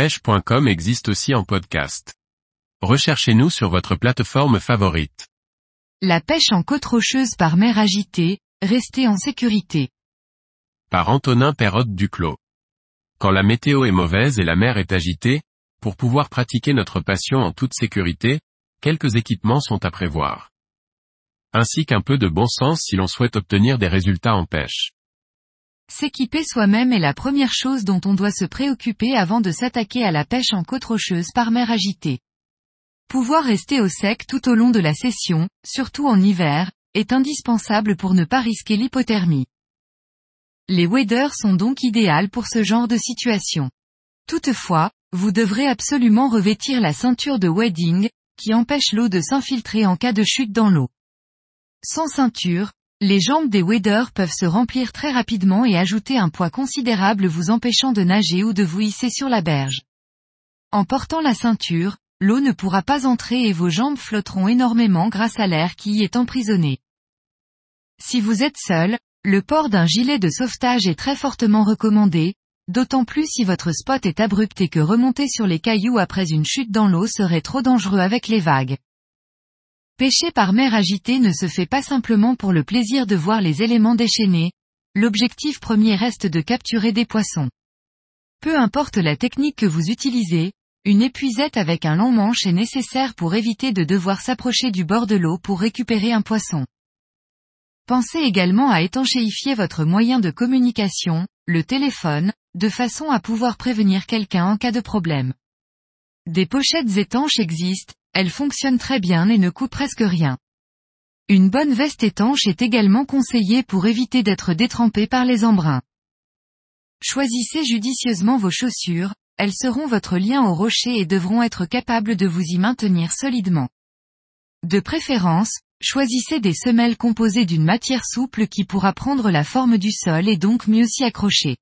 pêche.com existe aussi en podcast. Recherchez-nous sur votre plateforme favorite. La pêche en côte rocheuse par mer agitée, restez en sécurité. Par Antonin Perrotte Duclos. Quand la météo est mauvaise et la mer est agitée, pour pouvoir pratiquer notre passion en toute sécurité, quelques équipements sont à prévoir. Ainsi qu'un peu de bon sens si l'on souhaite obtenir des résultats en pêche. S'équiper soi-même est la première chose dont on doit se préoccuper avant de s'attaquer à la pêche en côte rocheuse par mer agitée. Pouvoir rester au sec tout au long de la session, surtout en hiver, est indispensable pour ne pas risquer l'hypothermie. Les waders sont donc idéales pour ce genre de situation. Toutefois, vous devrez absolument revêtir la ceinture de wading, qui empêche l'eau de s'infiltrer en cas de chute dans l'eau. Sans ceinture, les jambes des waders peuvent se remplir très rapidement et ajouter un poids considérable vous empêchant de nager ou de vous hisser sur la berge. En portant la ceinture, l'eau ne pourra pas entrer et vos jambes flotteront énormément grâce à l'air qui y est emprisonné. Si vous êtes seul, le port d'un gilet de sauvetage est très fortement recommandé, d'autant plus si votre spot est abrupt et que remonter sur les cailloux après une chute dans l'eau serait trop dangereux avec les vagues. Pêcher par mer agitée ne se fait pas simplement pour le plaisir de voir les éléments déchaînés, l'objectif premier reste de capturer des poissons. Peu importe la technique que vous utilisez, une épuisette avec un long manche est nécessaire pour éviter de devoir s'approcher du bord de l'eau pour récupérer un poisson. Pensez également à étanchéifier votre moyen de communication, le téléphone, de façon à pouvoir prévenir quelqu'un en cas de problème. Des pochettes étanches existent, elle fonctionne très bien et ne coûte presque rien. Une bonne veste étanche est également conseillée pour éviter d'être détrempé par les embruns. Choisissez judicieusement vos chaussures, elles seront votre lien au rocher et devront être capables de vous y maintenir solidement. De préférence, choisissez des semelles composées d'une matière souple qui pourra prendre la forme du sol et donc mieux s'y accrocher.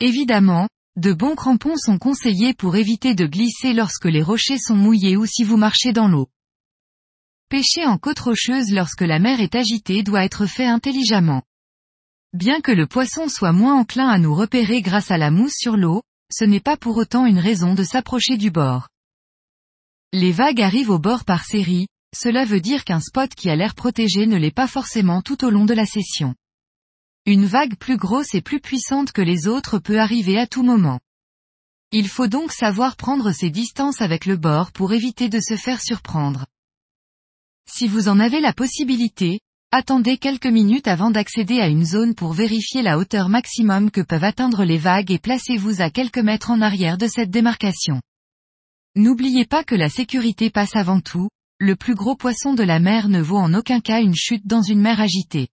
Évidemment, de bons crampons sont conseillés pour éviter de glisser lorsque les rochers sont mouillés ou si vous marchez dans l'eau. Pêcher en côte rocheuse lorsque la mer est agitée doit être fait intelligemment. Bien que le poisson soit moins enclin à nous repérer grâce à la mousse sur l'eau, ce n'est pas pour autant une raison de s'approcher du bord. Les vagues arrivent au bord par série, cela veut dire qu'un spot qui a l'air protégé ne l'est pas forcément tout au long de la session. Une vague plus grosse et plus puissante que les autres peut arriver à tout moment. Il faut donc savoir prendre ses distances avec le bord pour éviter de se faire surprendre. Si vous en avez la possibilité, attendez quelques minutes avant d'accéder à une zone pour vérifier la hauteur maximum que peuvent atteindre les vagues et placez-vous à quelques mètres en arrière de cette démarcation. N'oubliez pas que la sécurité passe avant tout, le plus gros poisson de la mer ne vaut en aucun cas une chute dans une mer agitée.